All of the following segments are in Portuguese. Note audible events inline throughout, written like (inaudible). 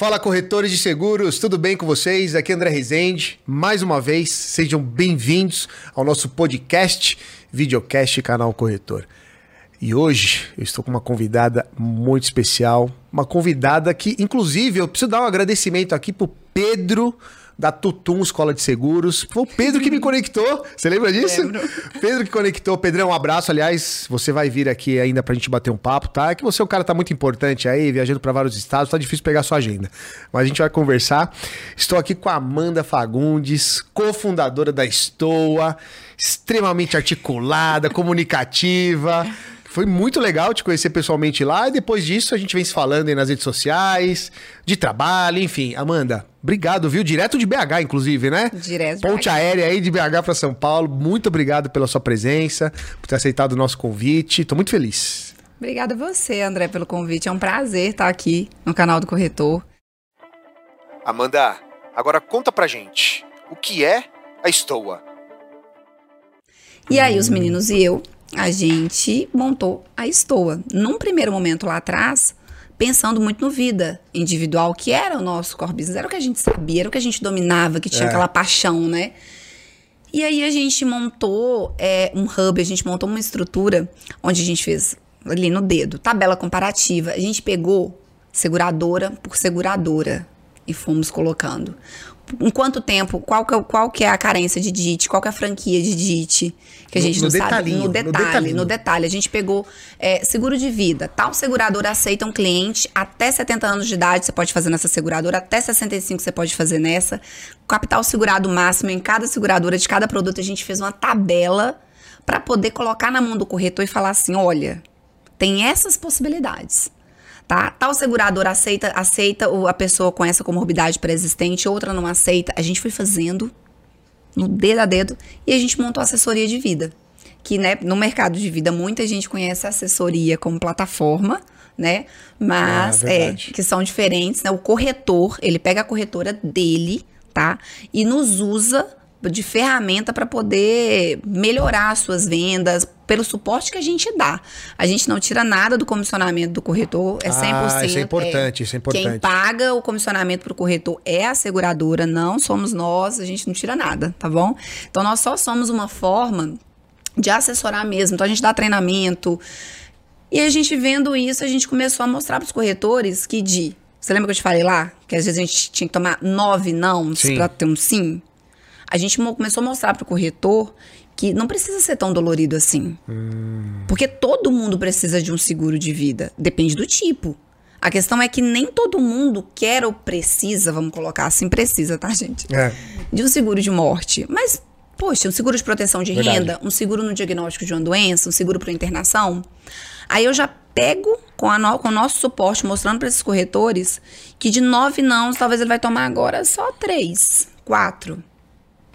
Fala corretores de seguros, tudo bem com vocês? Aqui é André Rezende. Mais uma vez, sejam bem-vindos ao nosso podcast, videocast Canal Corretor. E hoje eu estou com uma convidada muito especial, uma convidada que, inclusive, eu preciso dar um agradecimento aqui pro Pedro da Tutum Escola de Seguros. Foi o Pedro que me conectou. Você lembra disso? Lembro. Pedro que conectou. Pedrão, um abraço. Aliás, você vai vir aqui ainda pra gente bater um papo, tá? É que você é um cara que tá muito importante aí, viajando pra vários estados, tá difícil pegar sua agenda. Mas a gente vai conversar. Estou aqui com a Amanda Fagundes, cofundadora da Estoa, extremamente articulada, comunicativa. Foi muito legal te conhecer pessoalmente lá e depois disso a gente vem se falando aí nas redes sociais, de trabalho, enfim. Amanda, obrigado, viu? Direto de BH, inclusive, né? Direto de Ponte BH. aérea aí de BH para São Paulo. Muito obrigado pela sua presença, por ter aceitado o nosso convite. Tô muito feliz. Obrigada a você, André, pelo convite. É um prazer estar aqui no canal do Corretor. Amanda, agora conta pra gente, o que é a Estoa? E aí, os meninos e eu, a gente montou a Estoa. Num primeiro momento lá atrás, pensando muito no vida individual, que era o nosso core business, era o que a gente sabia, era o que a gente dominava, que tinha É. aquela paixão, né? E aí a gente montou é, um hub, a gente montou uma estrutura onde a gente fez ali no dedo, tabela comparativa. A gente pegou seguradora por seguradora e fomos colocando. Em quanto tempo, qual que, é- qual que é a carência de DIT, qual que é a franquia de DIT, que a gente no não sabe. No no detalhe, no detalhe. A gente pegou é, seguro de vida. Tal seguradora aceita um cliente até 70 anos de idade, você pode fazer nessa seguradora, até 65 você pode fazer nessa. Capital segurado máximo em cada seguradora de cada produto, a gente fez uma tabela para poder colocar na mão do corretor e falar assim: olha, tem essas possibilidades. Tá? Tal seguradora aceita, aceita a pessoa com essa comorbidade pré-existente, outra não aceita. A gente foi fazendo no dedo a dedo e a gente montou a assessoria de vida. Que né, no mercado de vida muita gente conhece a assessoria como plataforma, né? Mas Ah, é, verdade. que são diferentes, né? O corretor, ele pega a corretora dele, tá? E nos usa de ferramenta para poder melhorar as suas vendas, pelo suporte que a gente dá. A gente não tira nada do comissionamento do corretor, é 100%. Ah, isso é importante, isso é importante. Quem paga o comissionamento pro corretor é a seguradora, não somos nós, a gente não tira nada, tá bom? Então nós só somos uma forma de assessorar mesmo. Então a gente dá treinamento. E a gente vendo isso, a gente começou a mostrar pros corretores que de. Você lembra que eu te falei lá? Que às vezes a gente tinha que tomar nove não pra ter um sim? A gente começou a mostrar pro corretor que não precisa ser tão dolorido assim. Porque todo mundo precisa de um seguro de vida. Depende do tipo. A questão é que nem todo mundo quer ou precisa, vamos colocar assim, precisa, tá, gente? É. De um seguro de morte. Mas, poxa, um seguro de proteção de Verdade. renda, um seguro no diagnóstico de uma doença, um seguro para internação. Aí eu já pego com, no- com o nosso suporte, mostrando para esses corretores que de nove não, talvez ele vai tomar agora só três, quatro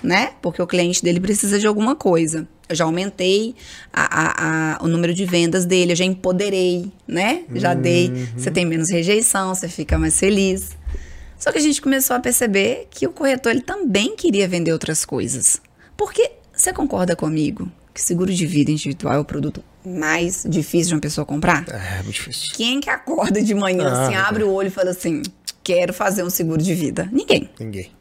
né? Porque o cliente dele precisa de alguma coisa. Eu já aumentei a- a- a- o número de vendas dele, eu já empoderei, né? Já dei. Você tem menos rejeição, você fica mais feliz. Só que a gente começou a perceber que o corretor ele também queria vender outras coisas. Porque você concorda comigo que seguro de vida individual é o produto mais difícil de uma pessoa comprar? É, muito difícil. Quem que acorda de manhã, Ah, assim, abre o olho e fala assim: quero fazer um seguro de vida? Ninguém. Ninguém.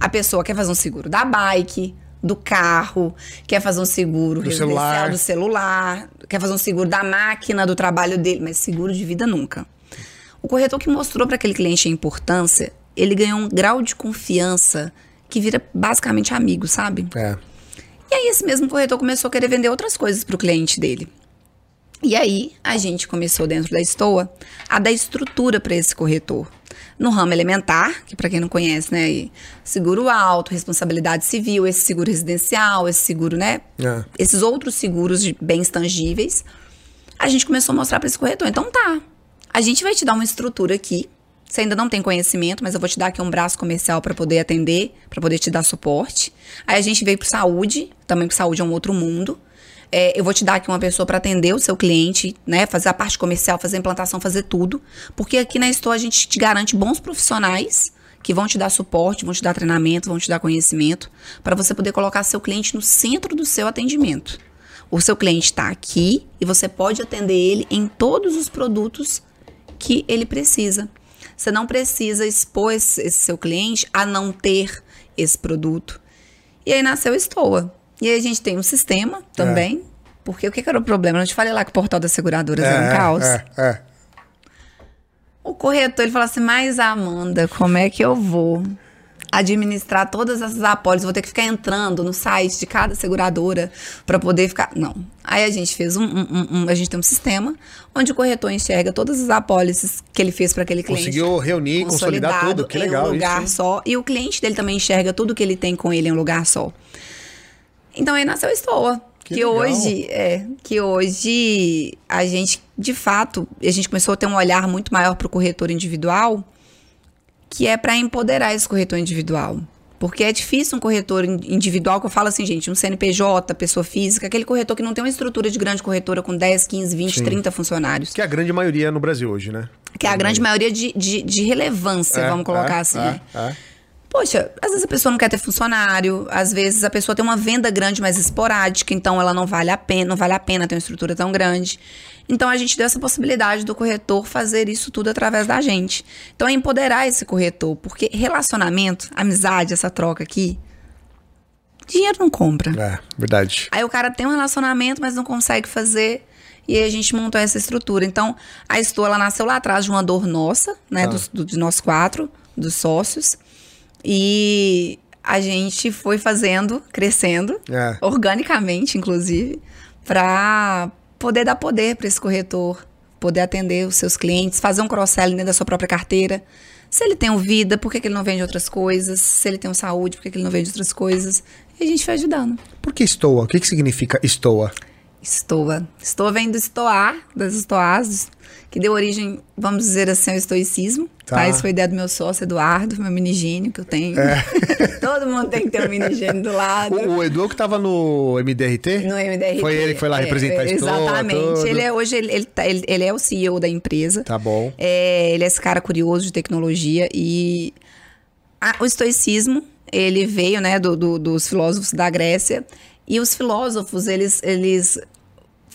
A pessoa quer fazer um seguro da bike, do carro, quer fazer um seguro Do celular. do celular, quer fazer um seguro da máquina, do trabalho dele, mas seguro de vida nunca. O corretor que mostrou para aquele cliente a importância, ele ganhou um grau de confiança que vira basicamente amigo, sabe? É. E aí esse mesmo corretor começou a querer vender outras coisas para o cliente dele. E aí a gente começou dentro da Estoa a dar estrutura para esse corretor. No ramo elementar, que para quem não conhece, né, seguro alto, responsabilidade civil, esse seguro residencial, esse seguro, né, É. esses outros seguros de bens tangíveis, a gente começou a mostrar para esse corretor. Então tá, a gente vai te dar uma estrutura aqui. Você ainda não tem conhecimento, mas eu vou te dar aqui um braço comercial para poder atender, para poder te dar suporte. Aí a gente veio para saúde, também para saúde é um outro mundo. É, eu vou te dar aqui uma pessoa para atender o seu cliente, né? Fazer a parte comercial, fazer a implantação, fazer tudo. Porque aqui na Store a gente te garante bons profissionais que vão te dar suporte, vão te dar treinamento, vão te dar conhecimento, para você poder colocar seu cliente no centro do seu atendimento. O seu cliente está aqui e você pode atender ele em todos os produtos que ele precisa. Você não precisa expor esse, esse seu cliente a não ter esse produto. E aí nasceu Estoa. E aí a gente tem um sistema também. É. Porque o que, que, era o problema? Eu não te falei lá que o portal das seguradoras é, era um caos. É, é. O corretor, ele fala assim, mas Amanda, como é que eu vou administrar todas essas apólices? Vou ter que ficar entrando no site de cada seguradora para poder ficar... Não. Aí a gente fez um, um, um, A gente tem um sistema onde o corretor enxerga todas as apólices que ele fez para aquele cliente. Conseguiu reunir, consolidar tudo. Que legal em um lugar isso. só. E o cliente dele também enxerga tudo que ele tem com ele em um lugar só. Então aí nasceu a Estoa. Que, que hoje, é, que hoje a gente, de fato, a gente começou a ter um olhar muito maior para o corretor individual, que é para empoderar esse corretor individual. Porque é difícil um corretor individual, que eu falo assim, gente, um CNPJ, pessoa física, aquele corretor que não tem uma estrutura de grande corretora com 10, 15, 20, Sim. 30 funcionários. Que é a grande maioria no Brasil hoje, né? Que é a grande maioria de, de, de relevância, é, vamos colocar é, assim. É, é. Poxa, às vezes a pessoa não quer ter funcionário, às vezes a pessoa tem uma venda grande, mas esporádica, então ela não vale a pena, não vale a pena ter uma estrutura tão grande. Então a gente deu essa possibilidade do corretor fazer isso tudo através da gente. Então é empoderar esse corretor, porque relacionamento, amizade, essa troca aqui, dinheiro não compra. É, verdade. Aí o cara tem um relacionamento, mas não consegue fazer. E aí a gente montou essa estrutura. Então, a Estou, ela nasceu lá atrás de uma dor nossa, né? Ah. Dos, do, de nós quatro, dos sócios. E a gente foi fazendo, crescendo, é. organicamente, inclusive, para poder dar poder para esse corretor, poder atender os seus clientes, fazer um cross-selling dentro da sua própria carteira. Se ele tem um vida, por que, que ele não vende outras coisas? Se ele tem um saúde, por que, que ele não vende outras coisas? E a gente foi ajudando. Por que estoa? O que, que significa estoa? Estoa. Estoa vem do estoar, das estoás, que deu origem, vamos dizer assim, ao estoicismo. Tá. tá? Isso foi ideia do meu sócio, Eduardo, meu minigênio que eu tenho. É. (laughs) Todo mundo tem que ter um minigênio do lado. O, o Edu que estava no MDRT? No MDRT. Foi ele que foi lá é, representar é, Exatamente. Ele é, hoje ele, ele, tá, ele, ele, é o CEO da empresa. Tá bom. É, ele é esse cara curioso de tecnologia e a, o estoicismo, ele veio, né, do, do, dos filósofos da Grécia. E os filósofos, eles, eles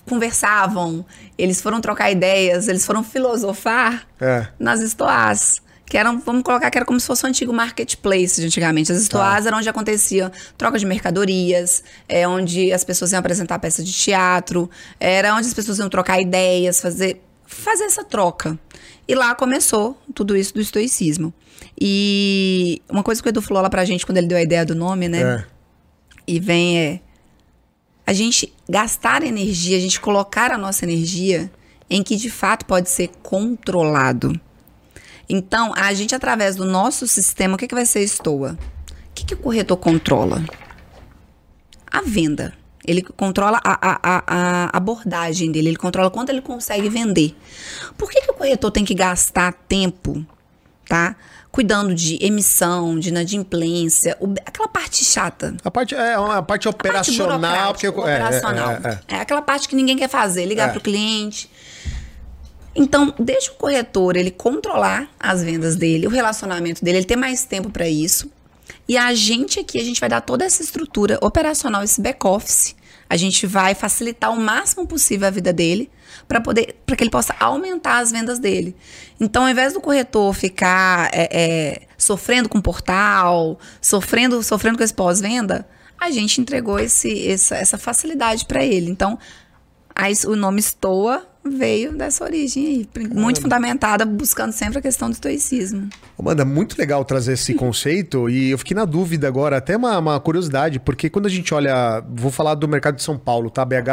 conversavam, eles foram trocar ideias, eles foram filosofar é. nas estoás. Que eram, vamos colocar que era como se fosse um antigo marketplace de antigamente. As estoás tá. eram onde acontecia troca de mercadorias, é onde as pessoas iam apresentar peças de teatro, era onde as pessoas iam trocar ideias, fazer, fazer essa troca. E lá começou tudo isso do estoicismo. E uma coisa que o Edu falou lá pra gente quando ele deu a ideia do nome, né? É. E vem é a gente gastar energia, a gente colocar a nossa energia em que de fato pode ser controlado. Então, a gente, através do nosso sistema, o que, que vai ser estoa? O que, que o corretor controla? A venda. Ele controla a, a, a, a, abordagem dele, ele controla quanto ele consegue vender. Por que, que o corretor tem que gastar tempo, tá? Cuidando de emissão, de inadimplência, aquela parte chata. A parte é a parte operacional, a parte porque operacional. É, é, é, é, aquela parte que ninguém quer fazer, ligar é. para o cliente. Então, deixa o corretor ele controlar as vendas dele, o relacionamento dele, ele ter mais tempo para isso. E a gente aqui, a gente vai dar toda essa estrutura operacional, esse back office. A gente vai facilitar o máximo possível a vida dele para poder para que ele possa aumentar as vendas dele. Então, ao invés do corretor ficar é, é, sofrendo com o portal, sofrendo sofrendo com esse pós-venda, a gente entregou esse, essa, essa facilidade para ele. Então, aí, o nome Stoa veio dessa origem aí, muito fundamentada, buscando sempre a questão do estoicismo. Amanda, muito legal trazer esse conceito e eu fiquei na dúvida agora, até uma, uma, curiosidade, porque quando a gente olha, vou falar do mercado de São Paulo, tá? BH,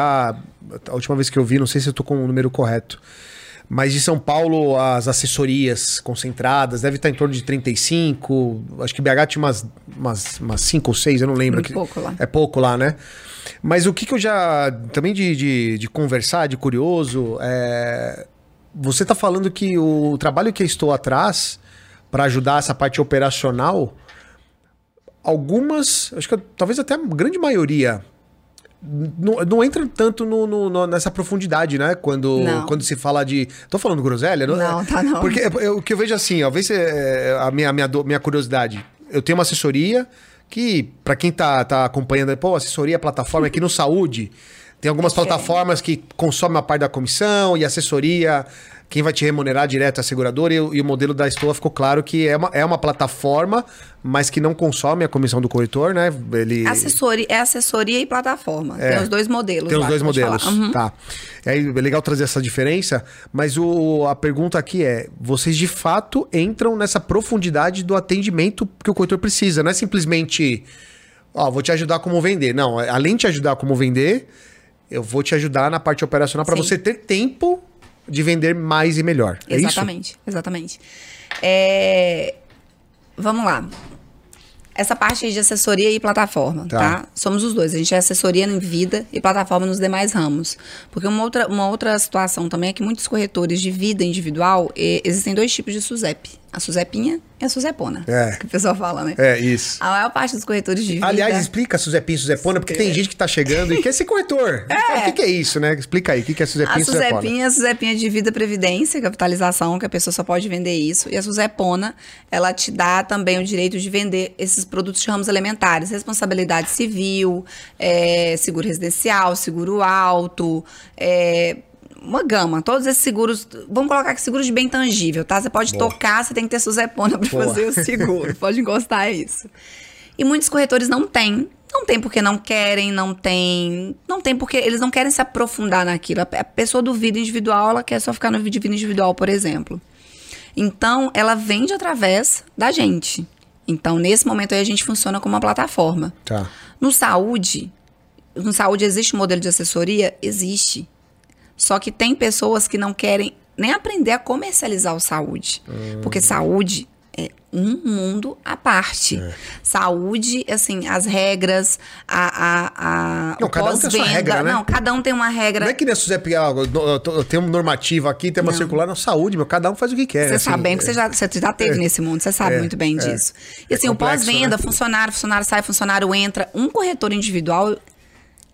a última vez que eu vi, não sei se eu tô com o número correto, mas de São Paulo, as assessorias concentradas deve estar em torno de 35. Acho que BH tinha umas, umas, umas 5 ou 6, eu não lembro. É pouco lá. É pouco lá, né? Mas o que, que eu já. Também de, de, de conversar, de curioso, é. Você está falando que o trabalho que eu estou atrás para ajudar essa parte operacional, algumas, acho que talvez até a grande maioria, não, não entra tanto no, no, nessa profundidade, né? Quando, quando se fala de. Tô falando groselha? Não, não tá não. Porque o que eu vejo assim, ó, vê se é, a minha, minha, minha curiosidade. Eu tenho uma assessoria que, para quem tá, tá acompanhando, pô, assessoria, plataforma aqui no Saúde, Tem algumas É plataformas que consomem uma parte da comissão e assessoria, quem vai te remunerar direto é a seguradora, e, o- e o modelo da Estoa ficou claro que é uma, é uma plataforma, mas que não consome a comissão do corretor, né? Ele, Assessoria, é assessoria e plataforma. É. Tem os dois modelos. Tem os lá, dois modelos. Uhum. Tá. É legal trazer essa diferença, mas o, a pergunta aqui é: vocês de fato entram nessa profundidade do atendimento que o corretor precisa? Não é simplesmente, ó, vou te ajudar como vender. Não, é, além de te ajudar como vender, eu vou te ajudar na parte operacional para você ter tempo de vender mais e melhor. É isso? Exatamente, exatamente. É, Vamos lá. Essa parte aí de assessoria e plataforma, Tá. tá. Somos os dois. A gente é assessoria em vida e plataforma nos demais ramos. Porque uma outra, uma outra situação também é que muitos corretores de vida individual, existem dois tipos de SUSEP. A SUSEPinha e a SUSEPona. É. Que o pessoal fala, né? É, isso. A maior parte dos corretores de vida... Aliás, explica Suzepinho e Suzepona, porque tem gente que tá chegando e quer ser corretor. (laughs) O que, que é isso, né? Explica aí, o que, que é Suzepinho A e Suzepona? Suzepinha é a Suzepinha de vida, previdência, capitalização, que a pessoa só pode vender isso. E a Suzepona, ela te dá também o direito de vender esses produtos de ramos elementares. Responsabilidade civil, é, seguro residencial, seguro alto, é, uma gama. Todos esses seguros, vamos colocar aqui seguros de bem tangível, tá? Você pode Boa. tocar, você tem que ter Suzepona para fazer o seguro. (laughs) pode encostar isso. E muitos corretores não têm. Não tem porque não querem, não tem. Não tem porque eles não querem se aprofundar naquilo. A pe- a pessoa do vida individual, ela quer só ficar no vida individual, por exemplo. Então, ela vende através da gente. Então, nesse momento aí, a gente funciona como uma plataforma. Tá. No saúde, no saúde existe um modelo de assessoria? Existe. Só que tem pessoas que não querem nem aprender a comercializar o saúde. Porque saúde é um mundo à parte. Saúde, assim, as regras, a, a, a Não, cada um tem sua regra, né? Não, cada um tem uma regra. Não é que nem a Suzep, ah, eu- tenho um normativo aqui, tem uma Não. circular na saúde, meu, cada um faz o que quer. Você assim, sabe bem, é. que você já, você já teve É. nesse mundo, você sabe É, muito bem é. disso. E É assim, o complexo, pós-venda, né? funcionário, funcionário sai, funcionário entra. Um corretor individual,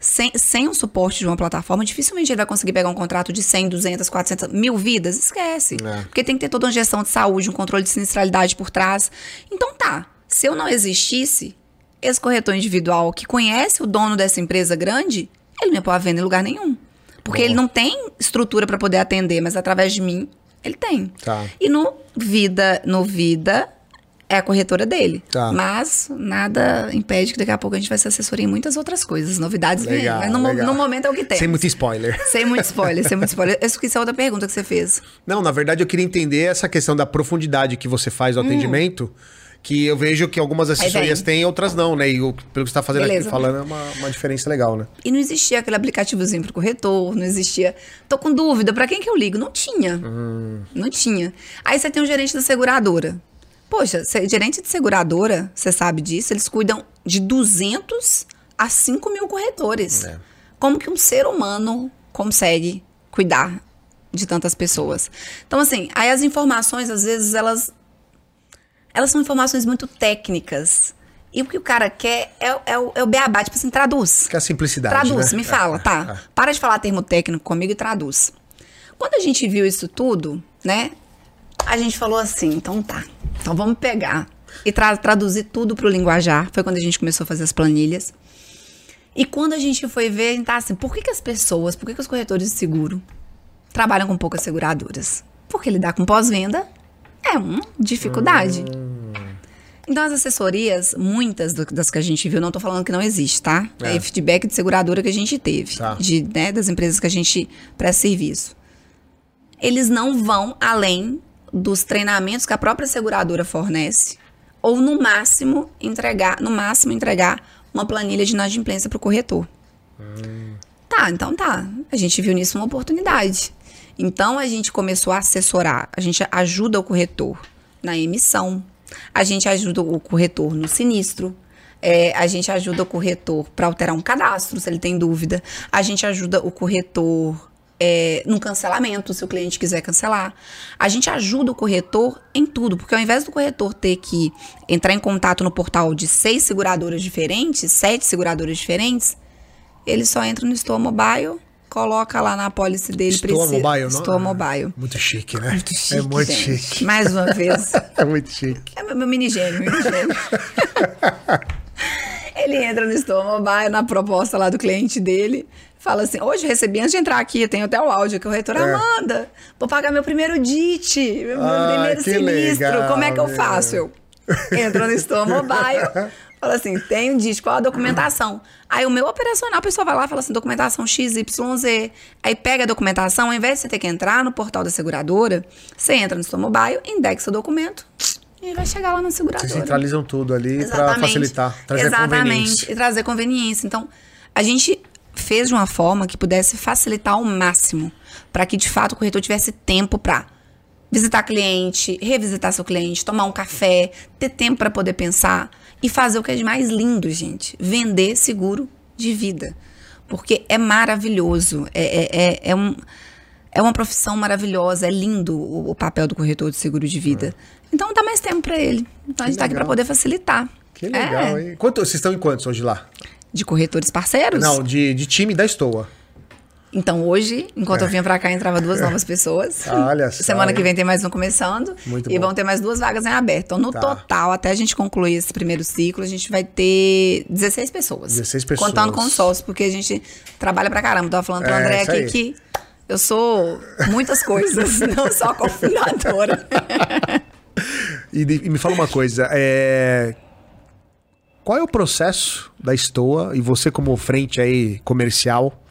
sem, sem o suporte de uma plataforma, dificilmente ele vai conseguir pegar um contrato de 100, 200, 400, mil vidas. Esquece. É. Porque tem que ter toda uma gestão de saúde, um controle de sinistralidade por trás. Então tá, se eu não existisse, esse corretor individual que conhece o dono dessa empresa grande, ele não ia pôr a venda em lugar nenhum. Porque Boa. ele não tem estrutura para poder atender, mas através de mim, ele tem. Tá. E no Vida, no Vida é a corretora dele. Tá. Mas nada impede que daqui a pouco a gente vai se assessoria em muitas outras coisas, novidades vêm. Legal, Mas no, no momento é o que tem. (laughs) Sem muito spoiler. Sem muito spoiler, sem muito spoiler. Eu esqueci a outra pergunta que você fez. Não, na verdade eu queria entender essa questão da profundidade que você faz Hum. no atendimento, que eu vejo que algumas assessorias têm e outras não, né? E o, pelo que você tá fazendo aqui, Beleza. falando, é uma, uma diferença legal, né? E não existia aquele aplicativozinho pro corretor, não existia. Tô com dúvida, pra quem que eu ligo? Não tinha. Hum. Não tinha. Aí você tem o gerente da seguradora. Poxa, gerente de seguradora, você sabe disso, eles cuidam de 200 a 5 mil corretores. É. Como que um ser humano consegue cuidar de tantas pessoas? Então, assim, aí as informações, às vezes, elas elas são informações muito técnicas. E o que o cara quer é, o- é o, é o beabá, tipo assim, traduz. Que é a simplicidade, Traduz, né? me fala, tá? Para de falar termo técnico comigo e traduz. Quando a gente viu isso tudo, né? A gente falou assim, então tá. Então vamos pegar e tra- traduzir tudo pro linguajar. Foi quando a gente começou a fazer as planilhas. E quando a gente foi ver, tá assim, por que, que as pessoas, por que, que os corretores de seguro trabalham com poucas seguradoras? Porque lidar com pós-venda é uma dificuldade. Então, as assessorias, muitas do- das que a gente viu, não tô falando que não existe, tá? É. É, feedback de seguradora que a gente teve, Tá. de, né, das empresas que a gente presta serviço. Eles não vão além dos treinamentos que a própria seguradora fornece, ou no máximo entregar, no máximo entregar uma planilha de inadimplência para o corretor. Tá, então tá. A gente viu nisso uma oportunidade. Então a gente começou a assessorar, a gente ajuda o corretor na emissão, a gente ajuda o corretor no sinistro, é, a gente ajuda o corretor para alterar um cadastro, se ele tem dúvida, a gente ajuda o corretor é, no cancelamento, se o cliente quiser cancelar. A gente ajuda o corretor em tudo, porque ao invés do corretor ter que entrar em contato no portal de seis seguradoras diferentes, sete seguradoras diferentes, ele só entra no Store Mobile, coloca lá na apólice dele. Store precisa- Mobile, não? Store Mobile. Muito chique, né? Muito chique, é muito gente. chique. Mais uma vez. (laughs) É muito chique. É meu, meu mini gênio, mini gênio. (laughs) Ele entra no estômago, vai na proposta lá do cliente dele, fala assim: hoje recebi, antes de entrar aqui, tenho até o áudio que o reitor, É. Amanda, vou pagar meu primeiro DIT, meu Ah, primeiro sinistro. legal, como é que eu faço? Eu entro no estômago, mobile. (laughs) Fala assim, tem um DIT, qual a documentação? Aí o meu operacional, a pessoa vai lá e fala assim, documentação XYZ. Aí pega a documentação, ao invés de você ter que entrar no portal da seguradora, você entra no seu mobile, indexa o documento e vai chegar lá na seguradora. Vocês centralizam tudo ali pra Exatamente. facilitar, trazer Exatamente. E trazer conveniência. Então, a gente fez de uma forma que pudesse facilitar ao máximo para que, de fato, o corretor tivesse tempo para visitar cliente, revisitar seu cliente, tomar um café, ter tempo para poder pensar e fazer o que é de mais lindo, gente. Vender seguro de vida. Porque é maravilhoso. É, é, é, é um, é uma profissão maravilhosa. É lindo o, o papel do corretor de seguro de vida. Então dá mais tempo para ele. Então a Que gente tá aqui para poder facilitar. Que legal, É. hein? Quanto, vocês estão em quantos hoje lá? De corretores parceiros? Não, de, de time da Estoa. Então hoje, enquanto eu vinha pra cá, entrava duas novas pessoas. É. Olha (laughs) só, Semana que vem tem mais um começando. Muito e bom. vão ter mais duas vagas em aberto. Então, no Tá. total, até a gente concluir esse primeiro ciclo, a gente vai ter 16 pessoas. 16 pessoas. Contando com sócio, porque a gente trabalha pra caramba. Tava falando pro É, André aqui que eu sou muitas coisas, (laughs) não só cofundadora. (laughs) E, e me fala uma coisa, é... qual é o processo da Estoa e você como frente aí comercial,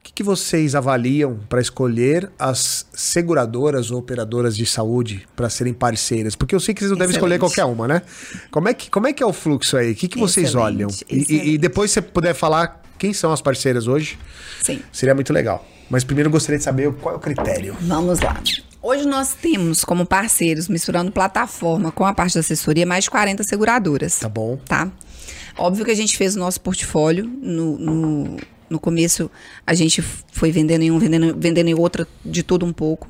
o que, que vocês avaliam para escolher as seguradoras ou operadoras de saúde para serem parceiras? Porque eu sei que vocês não devem escolher Excelente. qualquer uma, né? Como é que, como é, que é o fluxo aí? O que, que vocês Excelente, olham? E- E, e excelente. depois se você puder falar quem são as parceiras hoje, Sim. seria muito legal. Mas primeiro eu gostaria de saber qual é o critério. Vamos lá. Hoje nós temos como parceiros, misturando plataforma com a parte da assessoria, mais de 40 seguradoras. Tá bom? Tá? Óbvio que a gente fez o nosso portfólio. No, no, no começo, a gente foi vendendo em um, vendendo, vendendo em outra, de tudo um pouco.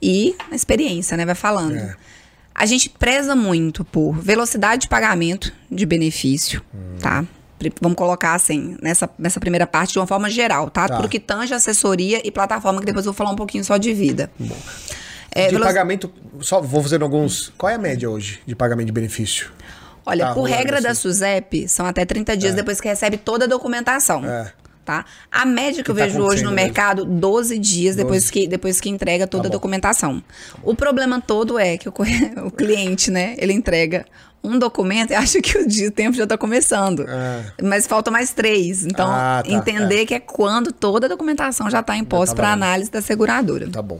E a experiência, né? Vai falando. É. A gente preza muito por velocidade de pagamento de benefício, tá? Pri- Vamos colocar assim, nessa, nessa primeira parte, de uma forma geral, tá? Tá. Tudo que tange assessoria e plataforma, que depois eu vou falar um pouquinho só de vida. É, de velo- pagamento, só vou fazendo alguns. Qual é a média hoje de pagamento de benefício? Olha, Tá por regra da assim. SUSEP, são até 30 dias depois que recebe toda a documentação. É. Tá? A média que, Que eu tá vejo hoje no mesmo. mercado, 12 dias depois 12. que, depois que entrega toda Tá a documentação. O problema todo é que o, (laughs) o cliente, né, ele entrega um documento e (laughs) acha que o dia, o tempo já está começando. É. Mas falta mais três. Então, Ah, tá, entender que é quando toda a documentação já está em posse para valendo. análise da seguradora. Tá bom.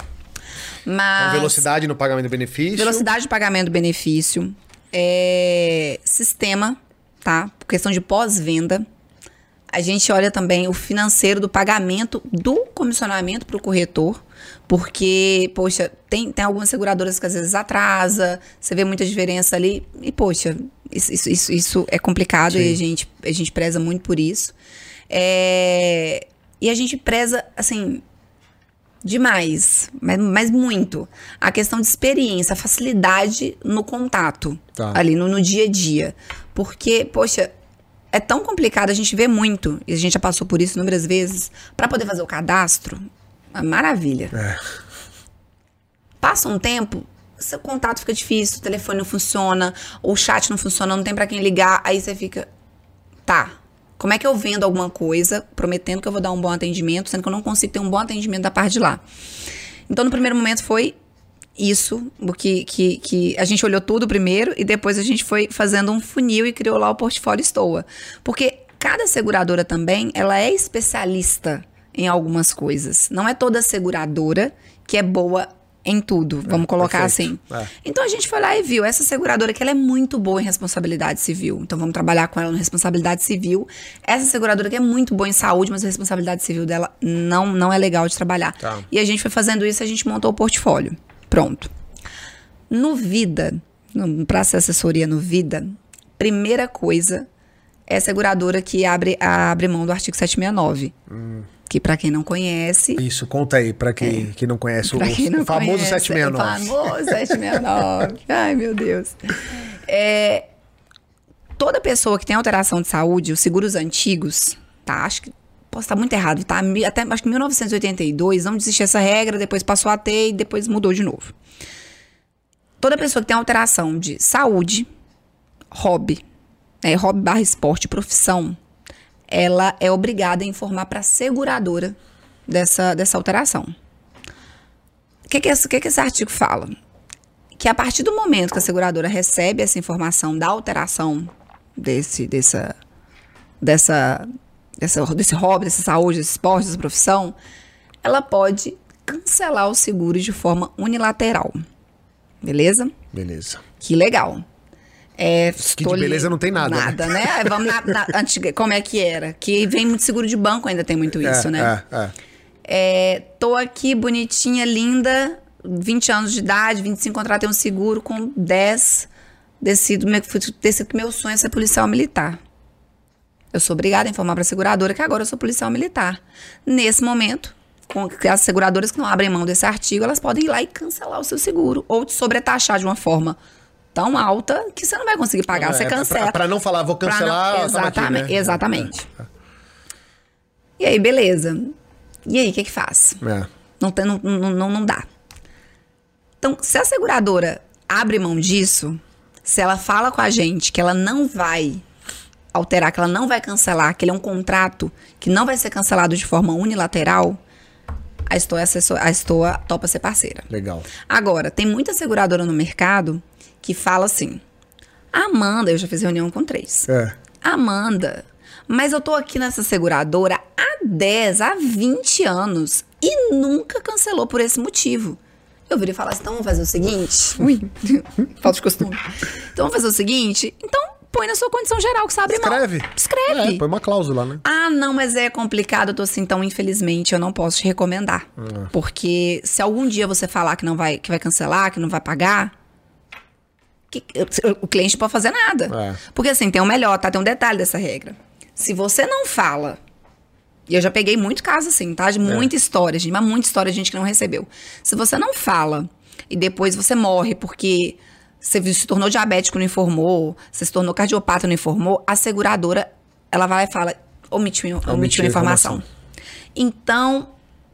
Mas Então, velocidade no pagamento do benefício. Velocidade de pagamento do benefício. É, sistema, tá? Questão de pós-venda. A gente olha também o financeiro do pagamento do comissionamento para o corretor. Porque, poxa, tem, tem algumas seguradoras que às vezes atrasa, você vê muita diferença ali. E, poxa, isso, isso, isso, é complicado e Sim. a gente, a gente preza muito por isso. É, e a gente preza, assim, Demais, mas, mas muito. A questão de experiência, facilidade no contato, Tá. ali no, no dia a dia. Porque, poxa, é tão complicado, a gente vê muito, e a gente já passou por isso inúmeras vezes, para poder fazer o cadastro, uma maravilha. É. Passa um tempo, seu contato fica difícil, o telefone não funciona, o chat não funciona, não tem para quem ligar, aí você fica, tá. Como é que eu vendo alguma coisa, prometendo que eu vou dar um bom atendimento, sendo que eu não consigo ter um bom atendimento da parte de lá? Então, no primeiro momento foi isso, que, que, que a gente olhou tudo primeiro e depois a gente foi fazendo um funil e criou lá o portfólio Stoa. Porque cada seguradora também, ela é especialista em algumas coisas. Não é toda seguradora que é boa em tudo, vamos colocar perfeito. assim. É. Então a gente foi lá e viu essa seguradora que ela é muito boa em responsabilidade civil. Então vamos trabalhar com ela na responsabilidade civil. Essa seguradora que é muito boa em saúde, mas a responsabilidade civil dela não, não é legal de trabalhar. Tá. E a gente foi fazendo isso, a gente montou o portfólio. Pronto. No Vida, para ser assessoria no Vida, primeira coisa é a seguradora que abre, abre mão do artigo 769. Que para quem não conhece, Isso, conta aí, pra quem, quem não conhece, (laughs) o, quem não o famoso conhece, 769. O famoso (laughs) 769. Ai, meu Deus. É, toda pessoa que tem alteração de saúde, os seguros antigos, tá? Acho que posso estar muito errado, tá? Até acho que 1982 não desistiu essa regra, depois passou a ter e depois mudou de novo. Toda pessoa que tem alteração de saúde, hobby, né, hobby barra esporte profissão, ela é obrigada a informar para a seguradora dessa, dessa alteração. O que, que, esse, que, que esse artigo fala? Que a partir do momento que a seguradora recebe essa informação da alteração desse, dessa, dessa, dessa, desse hobby, dessa saúde, desse esporte, dessa profissão, ela pode cancelar o seguro de forma unilateral. Beleza? Beleza. Que legal. É, Que de beleza não tem nada, né? Nada, né? Aí Vamos na, na antiga, como é que era? Que vem muito seguro de banco, ainda tem muito isso, é, né? É, é. É, tô aqui, bonitinha, linda, 20 anos de idade, 25, contratei um seguro com 10, decido, meu- decido que meu sonho é ser policial militar. Eu sou obrigada a informar para a seguradora que agora eu sou policial militar. Nesse momento, com as seguradoras que não abrem mão desse artigo, elas podem ir lá e cancelar o seu seguro ou te sobretaxar de uma forma tão alta que você não vai conseguir pagar. você É, cancela. Pra, pra não falar, vou Pra não- cancelar. toma aqui, exatamente, né? exatamente. E aí, beleza. E aí, o que que faz? É. Não, tem- não, não, não, não dá. Então, se a seguradora abre mão disso, se ela fala com a gente que ela não vai alterar, que ela não vai cancelar, que ele é um contrato que não vai ser cancelado de forma unilateral, a Stoa, é a Stoa topa ser parceira. Legal. Agora, tem muita seguradora no mercado que fala assim: Amanda, eu já fiz reunião com três. É. Amanda, mas eu tô aqui nessa seguradora há 10, há 20 anos e nunca cancelou por esse motivo. Eu virei falar assim, então vamos fazer o seguinte. Ui, (laughs) falta de costume. Então vamos fazer o seguinte. Então põe na sua condição geral que sabe mal. Escreve. Escreve. É, põe uma cláusula, né? Ah, não, mas é complicado, eu tô assim, então infelizmente eu não posso te recomendar. Porque se algum dia você falar que não vai, que vai cancelar, que não vai pagar, que- o cliente não pode fazer nada. É. Porque assim, tem um melhor, tá? Tem um detalhe dessa regra. Se você não fala, e eu já peguei muito caso assim, tá? De muita história, gente, mas muita história de gente que não recebeu. Se você não fala e depois você morre porque você se tornou diabético não informou, você se tornou cardiopata não informou, a seguradora, ela vai e fala, omitiu, omitiu, Omitiu a informação. informação. Então,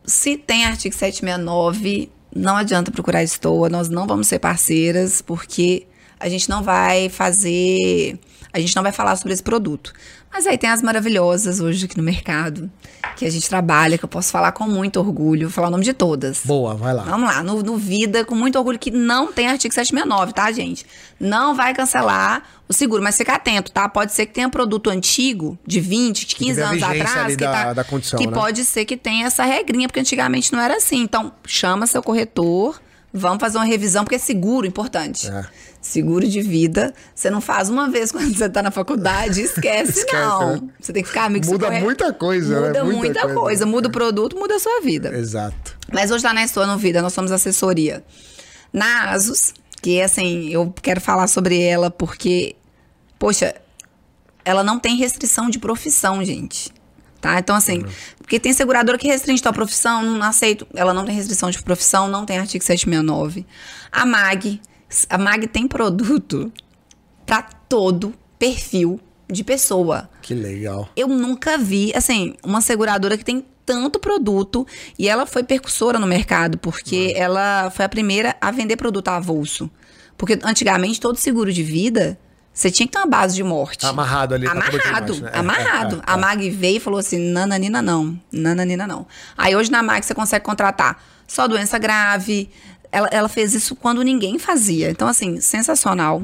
se tem artigo 769, não adianta procurar Estoa, nós não vamos ser parceiras, porque a gente não vai fazer. A gente não vai falar sobre esse produto. Mas aí tem as maravilhosas hoje aqui no mercado, que a gente trabalha, que eu posso falar com muito orgulho, vou falar o nome de todas. Boa, vai lá. Vamos lá, no, no Vida, com muito orgulho, que não tem artigo 769, tá, gente? Não vai cancelar o seguro, mas fica atento, tá? Pode ser que tenha produto antigo, de 20, de 15 tiver a anos atrás, que, da- tá, da condição, que né? pode ser que tenha essa regrinha, porque antigamente não era assim. Então, chama seu corretor, vamos fazer uma revisão, porque é seguro, importante. É. Seguro de vida, você não faz uma vez quando você tá na faculdade, esquece, (laughs) Esquece, não. né? Você tem que ficar amigo Muda muita coisa, né? Muda Muita muita, coisa. coisa. Muda o produto, muda a sua vida. Exato. Mas hoje lá na Estua no Vida, nós somos assessoria na Asus, que assim, eu quero falar sobre ela porque, poxa, ela não tem restrição de profissão, gente. Tá? Então, assim, porque tem seguradora que restringe tua profissão, não aceito. Ela não tem restrição de profissão, não tem artigo 769. A MAG, a MAG tem produto para todo perfil de pessoa. Que legal. Eu nunca vi, assim, uma seguradora que tem tanto produto e ela foi percussora no mercado, porque ela foi a primeira a vender produto a avulso. Porque antigamente todo seguro de vida, você tinha que ter uma base de morte. Amarrado ali. cobertura Amarrado, embaixo, né? É, amarrado. é, é, A Mag veio e falou assim: nananina não, nananina não. Aí hoje na Mag você consegue contratar só doença grave. Ela, ela fez isso quando ninguém fazia. Então, assim, sensacional.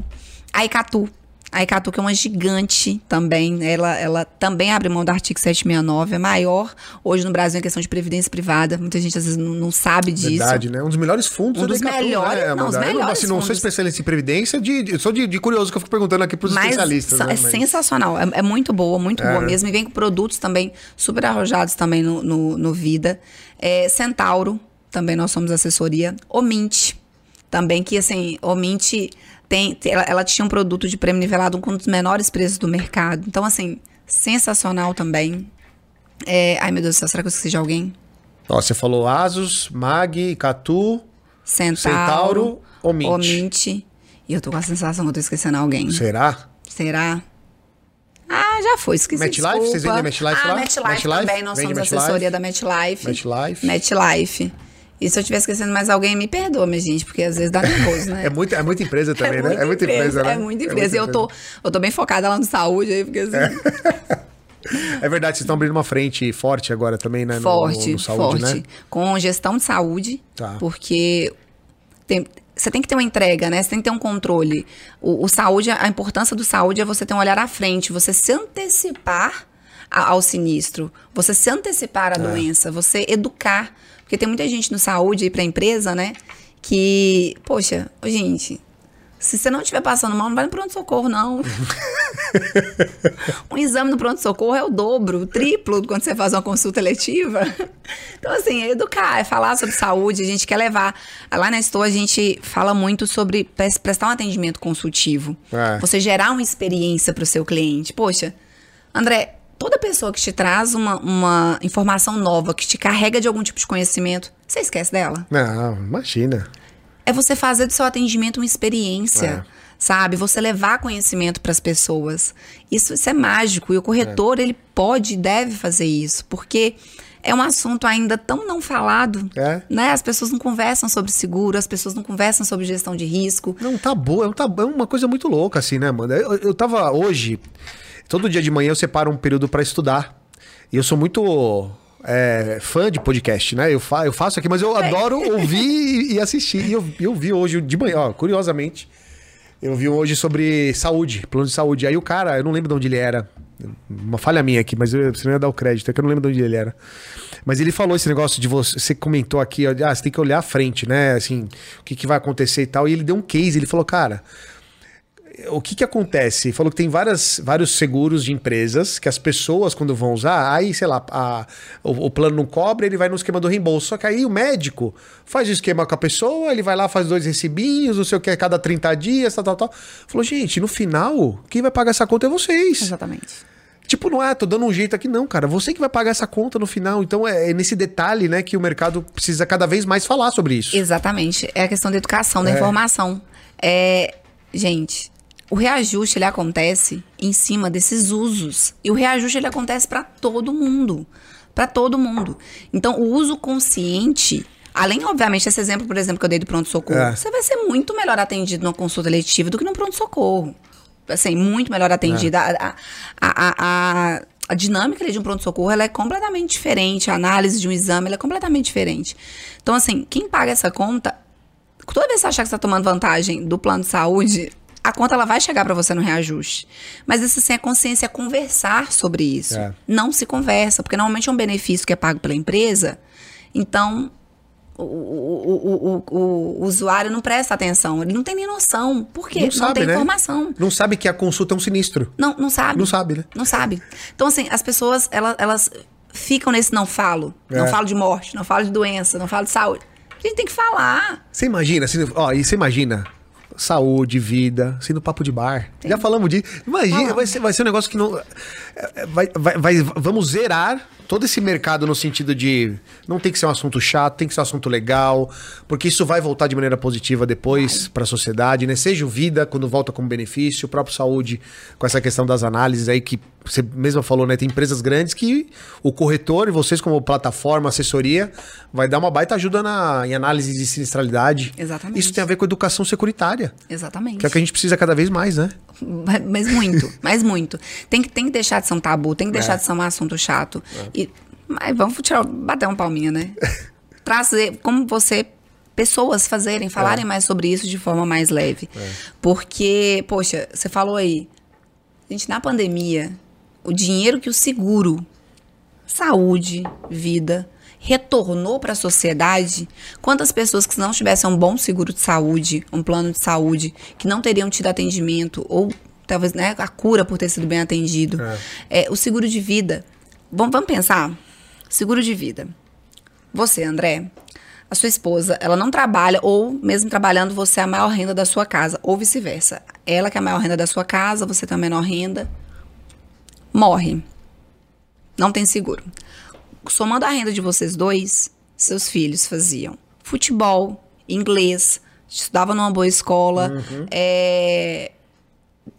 A Icatu. A Icatu, que é uma gigante também, ela, ela também abre mão do artigo 769, é maior hoje no Brasil em questão de previdência privada. Muita gente às vezes não, não sabe disso. Verdade, né? Um dos melhores fundos Um é dos Icatu, melhores- né, não, os Eu não, melhores assim, não sou especialista em previdência, de, de- sou de, de curioso que eu fico perguntando aqui pros Mas especialistas. né? é Mas- sensacional, é, é muito boa, muito É, boa né? mesmo. E vem com produtos também super arrojados também no, no, no Vida. É, Centauro, também nós somos assessoria. Omint, também que assim, Omint tem, tem- ela, ela tinha um produto de prêmio nivelado com um dos menores preços do mercado. Então assim, sensacional também. É, ai meu Deus do céu, será que eu esqueci de alguém? Ó, você falou Asus, Mag, Catu, Centauro, Centauro, Omint. Omint. E eu tô com a sensação que eu tô esquecendo alguém. Será? Será? Ah, já foi, esqueci. MetLife? Vocês vendem MetLife ah, lá? MetLife, MetLife? também, nós Vende somos MetLife? assessoria da MetLife. MetLife. MetLife. E se eu estiver esquecendo mais alguém, me perdoa, minha gente, porque às vezes dá nervoso, né? (laughs) É, muito, é muita empresa (laughs) também, é né? Muita é muita empresa, empresa, né? É muita empresa. e eu tô, eu tô bem focada lá no saúde aí, porque assim. É. (laughs) é verdade, vocês estão abrindo uma frente forte agora também, né? Forte, no, no saúde, forte. Né? Com gestão de saúde, Tá. porque tem, você tem que ter uma entrega, né? Você tem que ter um controle. O, o saúde, a importância do saúde é você ter um olhar à frente, você se antecipar a- ao sinistro, você se antecipar à doença, você educar. Porque tem muita gente no saúde aí pra empresa, né? Que, poxa, gente, se você não estiver passando mal, não vai no pronto-socorro, não. (laughs) um exame no pronto-socorro é o dobro, o triplo quando você faz uma consulta eletiva. Então, assim, é educar, é falar sobre saúde, a gente quer levar. Lá na Estou, a gente fala muito sobre pres- prestar um atendimento consultivo. É. Você gerar uma experiência para o seu cliente. Poxa, André, toda pessoa que te traz uma, uma informação nova, que te carrega de algum tipo de conhecimento, você esquece dela? Não, imagina. é você fazer do seu atendimento uma experiência. É. Sabe? Você levar conhecimento para as pessoas. Isso, isso é mágico. E o corretor, ele pode e deve fazer isso. Porque é um assunto ainda tão não falado. É. Né? As pessoas não conversam sobre seguro, as pessoas não conversam sobre gestão de risco. Não, tabu, é, um tabu, é uma coisa muito louca, assim, né, mano? Eu, eu tava hoje, todo dia de manhã eu separo um período pra estudar. E eu sou muito é, fã de podcast, né? Eu, fa eu faço aqui, mas eu adoro ouvir (laughs) e, assistir. E eu, eu vi hoje de manhã, ó, curiosamente, eu vi hoje sobre saúde, plano de saúde. Aí o cara, eu não lembro de onde ele era. Uma falha minha aqui, mas eu, você não ia dar o crédito, é que eu não lembro de onde ele era. Mas ele falou esse negócio de você. Você comentou aqui, ó, ah, você tem que olhar à frente, né? Assim, o que, que vai acontecer e tal. E ele deu um case, ele falou, cara, o que que acontece? Falou que tem várias, vários seguros de empresas que as pessoas, quando vão usar, aí, sei lá, a- o, o plano não cobre, ele vai no esquema do reembolso. Só que aí o médico faz o esquema com a pessoa, ele vai lá, faz dois recibinhos, não sei o que, a cada 30 dias, tal, tal, tal. Falou, gente, no final, quem vai pagar essa conta é vocês. Exatamente. Tipo, não é, tô dando um jeito aqui, não, cara. Você que vai pagar essa conta no final. Então é, é nesse detalhe, né, que o mercado precisa cada vez mais falar sobre isso. Exatamente. É a questão da educação, da informação. É, gente, o reajuste ele acontece em cima desses usos. E o reajuste ele acontece para todo mundo. Para todo mundo. Então, o uso consciente. Além, obviamente, desse exemplo, por exemplo, que eu dei do pronto-socorro, É. você vai ser muito melhor atendido numa consulta letiva do que no pronto-socorro. Assim, muito melhor atendida. A, a, a, a, a dinâmica de um pronto-socorro é completamente diferente. A análise de um exame é completamente diferente. Então, assim, quem paga essa conta toda vez que você achar que você está tomando vantagem do plano de saúde, a conta ela vai chegar para você no reajuste. Mas isso assim, a consciência é conversar sobre isso. É. Não se conversa, porque normalmente é um benefício que é pago pela empresa, então o, o, o, o, usuário não presta atenção, ele não tem nem noção. Por quê? Não sabe, tem né? informação. Não sabe que a consulta é um sinistro. Não, não sabe. Não sabe, né? Não sabe. Então, assim, as pessoas, elas, elas ficam nesse não falo. Não É. falo de morte, não falo de doença, não falo de saúde. A gente tem que falar. Você imagina, assim, ó, e você imagina saúde, vida, sendo papo de bar. Já falamos disso. Imagina, Falamos. vai ser, vai ser um negócio que não. é, é, Vai, vai, vai- vamos zerar todo esse mercado no sentido de não tem que ser um assunto chato, tem que ser um assunto legal, porque isso vai voltar de maneira positiva depois para a sociedade, né? Seja o vida quando volta como benefício, o próprio saúde com essa questão das análises aí que você mesma falou, né? Tem empresas grandes que o corretor e vocês como plataforma, assessoria, vai dar uma baita ajuda na, em análise de sinistralidade. Exatamente. Isso tem a ver com educação securitária, Exatamente. que é o que a gente precisa cada vez mais, né? Mas muito, (laughs) mas muito. Tem que, tem que deixar de ser um tabu, tem que deixar É. de ser um assunto chato. E, mas vamos tirar, bater um palminho, né? (laughs) Trazer, como você, pessoas fazerem, falarem mais sobre isso de forma mais leve. Porque, poxa, você falou aí, gente, na pandemia, o dinheiro que o seguro, saúde, vida, retornou para a sociedade, quantas pessoas que se não tivessem um bom seguro de saúde, um plano de saúde, que não teriam tido atendimento ou talvez né, a cura por ter sido bem atendido. É, o seguro de vida, vamos, vamos pensar, seguro de vida. Você, André, a sua esposa, ela não trabalha, ou mesmo trabalhando, você é a maior renda da sua casa, ou vice-versa. Ela que é a maior renda da sua casa, você tem a menor renda, morre. Não tem seguro. Somando a renda de vocês dois, seus filhos faziam futebol, inglês, estudavam numa boa escola, é,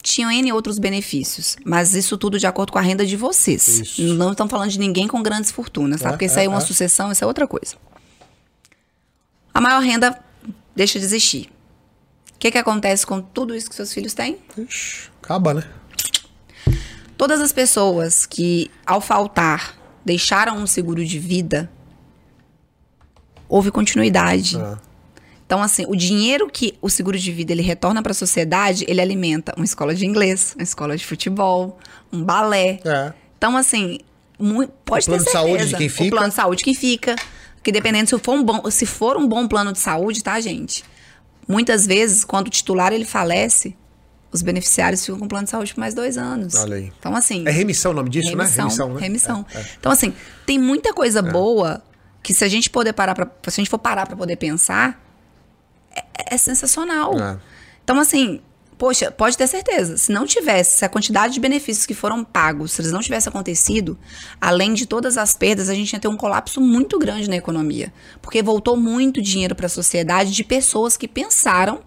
tinham N outros benefícios. Mas isso tudo de acordo com a renda de vocês. Isso. Não estamos falando de ninguém com grandes fortunas, tá? É, Porque isso aí é é, uma é. sucessão, isso é outra coisa. a maior renda deixa de existir. O que, que acontece com tudo isso que seus filhos têm? Ixi, acaba, né? Todas as pessoas que, ao faltar, deixaram um seguro de vida, houve continuidade. Ah. Então, assim, o dinheiro que o seguro de vida ele retorna para a sociedade, ele alimenta uma escola de inglês, uma escola de futebol, um balé. É. Então, assim, pode O plano ter de certeza. saúde de quem fica. O plano de saúde que fica. Que dependendo se for um bom, se for um bom plano de saúde, tá, gente? Muitas vezes, quando o titular ele falece, os beneficiários ficam com o plano de saúde por mais dois anos. Olha aí. Então, assim. É remissão o nome disso, né? Remissão, né? remissão. É, é. Então, assim, tem muita coisa boa que se a gente poder parar pra, se a gente for parar pra poder pensar, é, é sensacional. É. Então, assim, poxa, pode ter certeza, se não tivesse, se a quantidade de benefícios que foram pagos, se eles não tivesse acontecido, além de todas as perdas, a gente ia ter um colapso muito grande na economia. Porque voltou muito dinheiro para a sociedade de pessoas que pensaram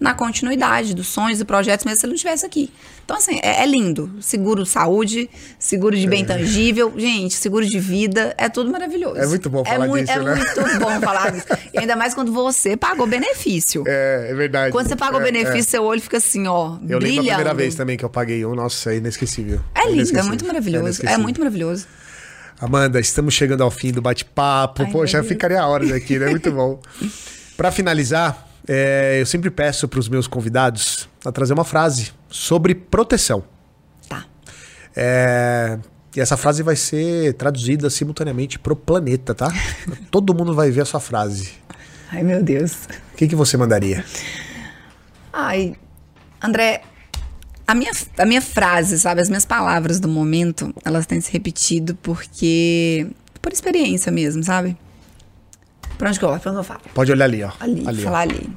na continuidade dos sonhos e projetos, mesmo se ele não estivesse aqui. Então, assim, é, é lindo. Seguro saúde, seguro de bem tangível. Gente, seguro de vida, é tudo maravilhoso. É muito bom falar mui- disso, É né? muito bom falar (laughs) disso. E ainda mais quando você pagou benefício. É, é verdade. Quando você paga o É, benefício, é. seu olho fica assim, ó, Eu lembro a primeira brilhando. vez também que eu paguei um. Nossa, é inesquecível. É lindo, é muito maravilhoso. É, muito maravilhoso. Amanda, estamos chegando ao fim do bate-papo. Poxa, ficaria horas aqui, né? Muito bom. (laughs) Para finalizar, é, eu sempre peço para os meus convidados a trazer uma frase sobre proteção. Tá. É, e essa frase vai ser traduzida simultaneamente pro planeta, tá? (laughs) Todo mundo vai ver a sua frase. Ai, meu Deus. O que, que você mandaria? Ai, André, a minha, a minha frase, sabe, as minhas palavras do momento, elas têm se repetido porque. por experiência mesmo, sabe? Pra onde que eu olho? Pra onde eu falo? Pode olhar ali, ó. Ali, ali ó. falar ali.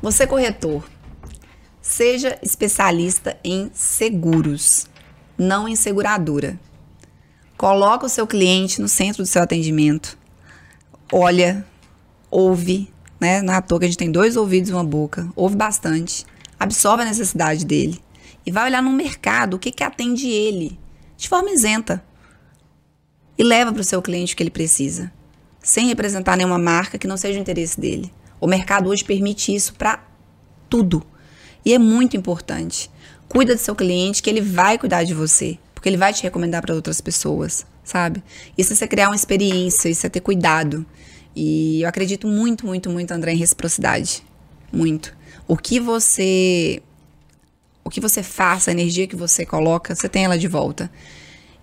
Você, corretor, seja especialista em seguros, não em seguradora. Coloca o seu cliente no centro do seu atendimento. Olha, ouve, né? Não é toa que a gente tem dois ouvidos e uma boca. Ouve bastante. Absorve a necessidade dele. E vai olhar no mercado o que, que atende ele, de forma isenta. E leva para o seu cliente o que ele precisa sem representar nenhuma marca que não seja o interesse dele. O mercado hoje permite isso para tudo. E é muito importante. Cuida do seu cliente, que ele vai cuidar de você, porque ele vai te recomendar para outras pessoas, sabe? Isso é você criar uma experiência, isso é ter cuidado. E eu acredito muito, muito, muito, André, em reciprocidade. Muito. O que você o que você faça, a energia que você coloca, você tem ela de volta.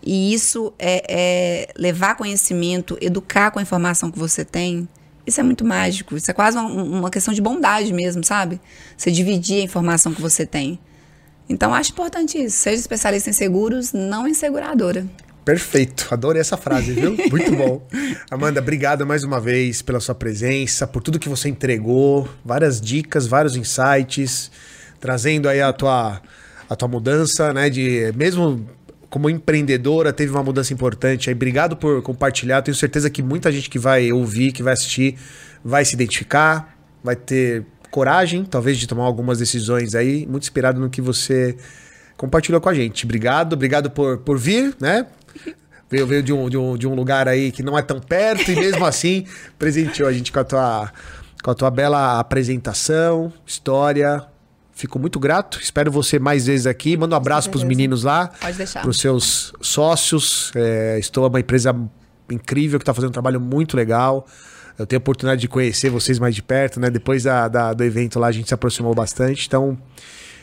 E isso é, é levar conhecimento, educar com a informação que você tem. Isso é muito mágico. Isso é quase uma, uma questão de bondade mesmo, sabe? Você dividir a informação que você tem. Então, acho importante isso. Seja especialista em seguros, não em seguradora. Perfeito, adorei essa frase, viu? (laughs) Muito bom. Amanda, obrigado mais uma vez pela sua presença, por tudo que você entregou, várias dicas, vários insights, trazendo aí a tua, a tua mudança, né? De mesmo como empreendedora, teve uma mudança importante aí. Obrigado por compartilhar. Tenho certeza que muita gente que vai ouvir, que vai assistir, vai se identificar, vai ter coragem, talvez, de tomar algumas decisões aí, muito inspirado no que você compartilhou com a gente. Obrigado, obrigado por, por vir, né? Veio, veio de, um, de, um, de um lugar aí que não é tão perto e mesmo assim (laughs) presenteou a gente com a tua, com a tua bela apresentação, história. Fico muito grato. Espero você mais vezes aqui. Manda um abraço para os meninos lá, Pode deixar. para os seus sócios. É, estou uma empresa incrível que está fazendo um trabalho muito legal. Eu tenho a oportunidade de conhecer vocês mais de perto, né? Depois da, da- do evento lá a gente se aproximou bastante. Então,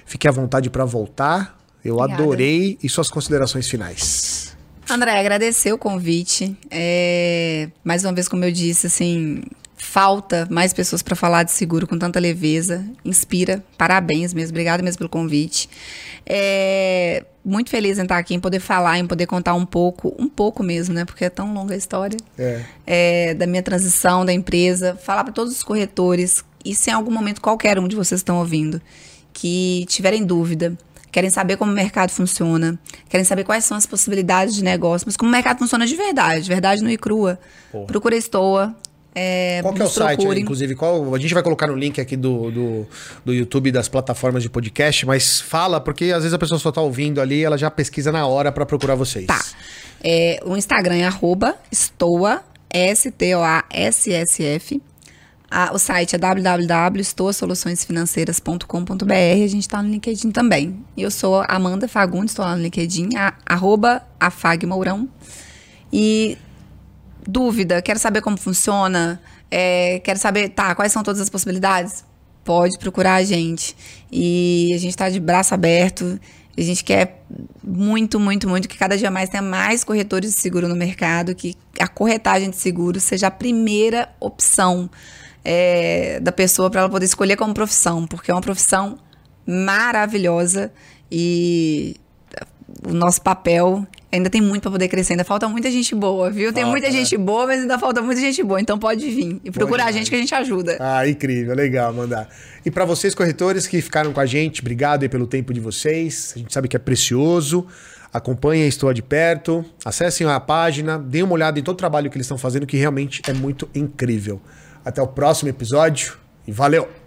fique à vontade para voltar. Eu Obrigada. adorei. E suas considerações finais? André, agradecer o convite. É, mais uma vez, como eu disse, assim, falta mais pessoas para falar de seguro com tanta leveza. Inspira. Parabéns mesmo. Obrigada mesmo pelo convite. É, muito feliz em estar aqui, em poder falar, em poder contar um pouco, um pouco mesmo, né? Porque é tão longa a história. É. é, da minha transição da empresa, falar para todos os corretores e se em algum momento qualquer um de vocês estão ouvindo que tiverem dúvida, querem saber como o mercado funciona, querem saber quais são as possibilidades de negócio, mas como o mercado funciona de verdade, verdade no e crua. Pô. Procura a Estoa. É, Qual que é o nos site, procurem. inclusive? Qual, a gente vai colocar no link aqui do, do, do YouTube das plataformas de podcast, mas fala, porque às vezes a pessoa só tá ouvindo ali, ela já pesquisa na hora para procurar vocês. Tá. É, o Instagram é arroba estoa, S-T-O-A-S-S-F, A, o site é www.estoasoluçõesfinanceiras.com.br. A gente está no LinkedIn também. Eu sou Amanda Fagundes, estou lá no LinkedIn, a, arroba afagmourão. E dúvida, quero saber como funciona, é, quero saber, tá, quais são todas as possibilidades? Pode procurar a gente. E a gente está de braço aberto. A gente quer muito, muito, muito que cada dia mais tenha mais corretores de seguro no mercado, que a corretagem de seguro seja a primeira opção é, da pessoa para ela poder escolher como profissão, porque é uma profissão maravilhosa e o nosso papel ainda tem muito para poder crescer, ainda falta muita gente boa, viu? Falta, tem muita né? gente boa, mas ainda falta muita gente boa, então pode vir e procurar a gente que a gente ajuda. Ah, incrível, legal, mandar. E para vocês corretores que ficaram com a gente, obrigado aí pelo tempo de vocês. A gente sabe que é precioso. Acompanhem Estou de perto, acessem a página, deem uma olhada em todo o trabalho que eles estão fazendo, que realmente é muito incrível. Até o próximo episódio e valeu!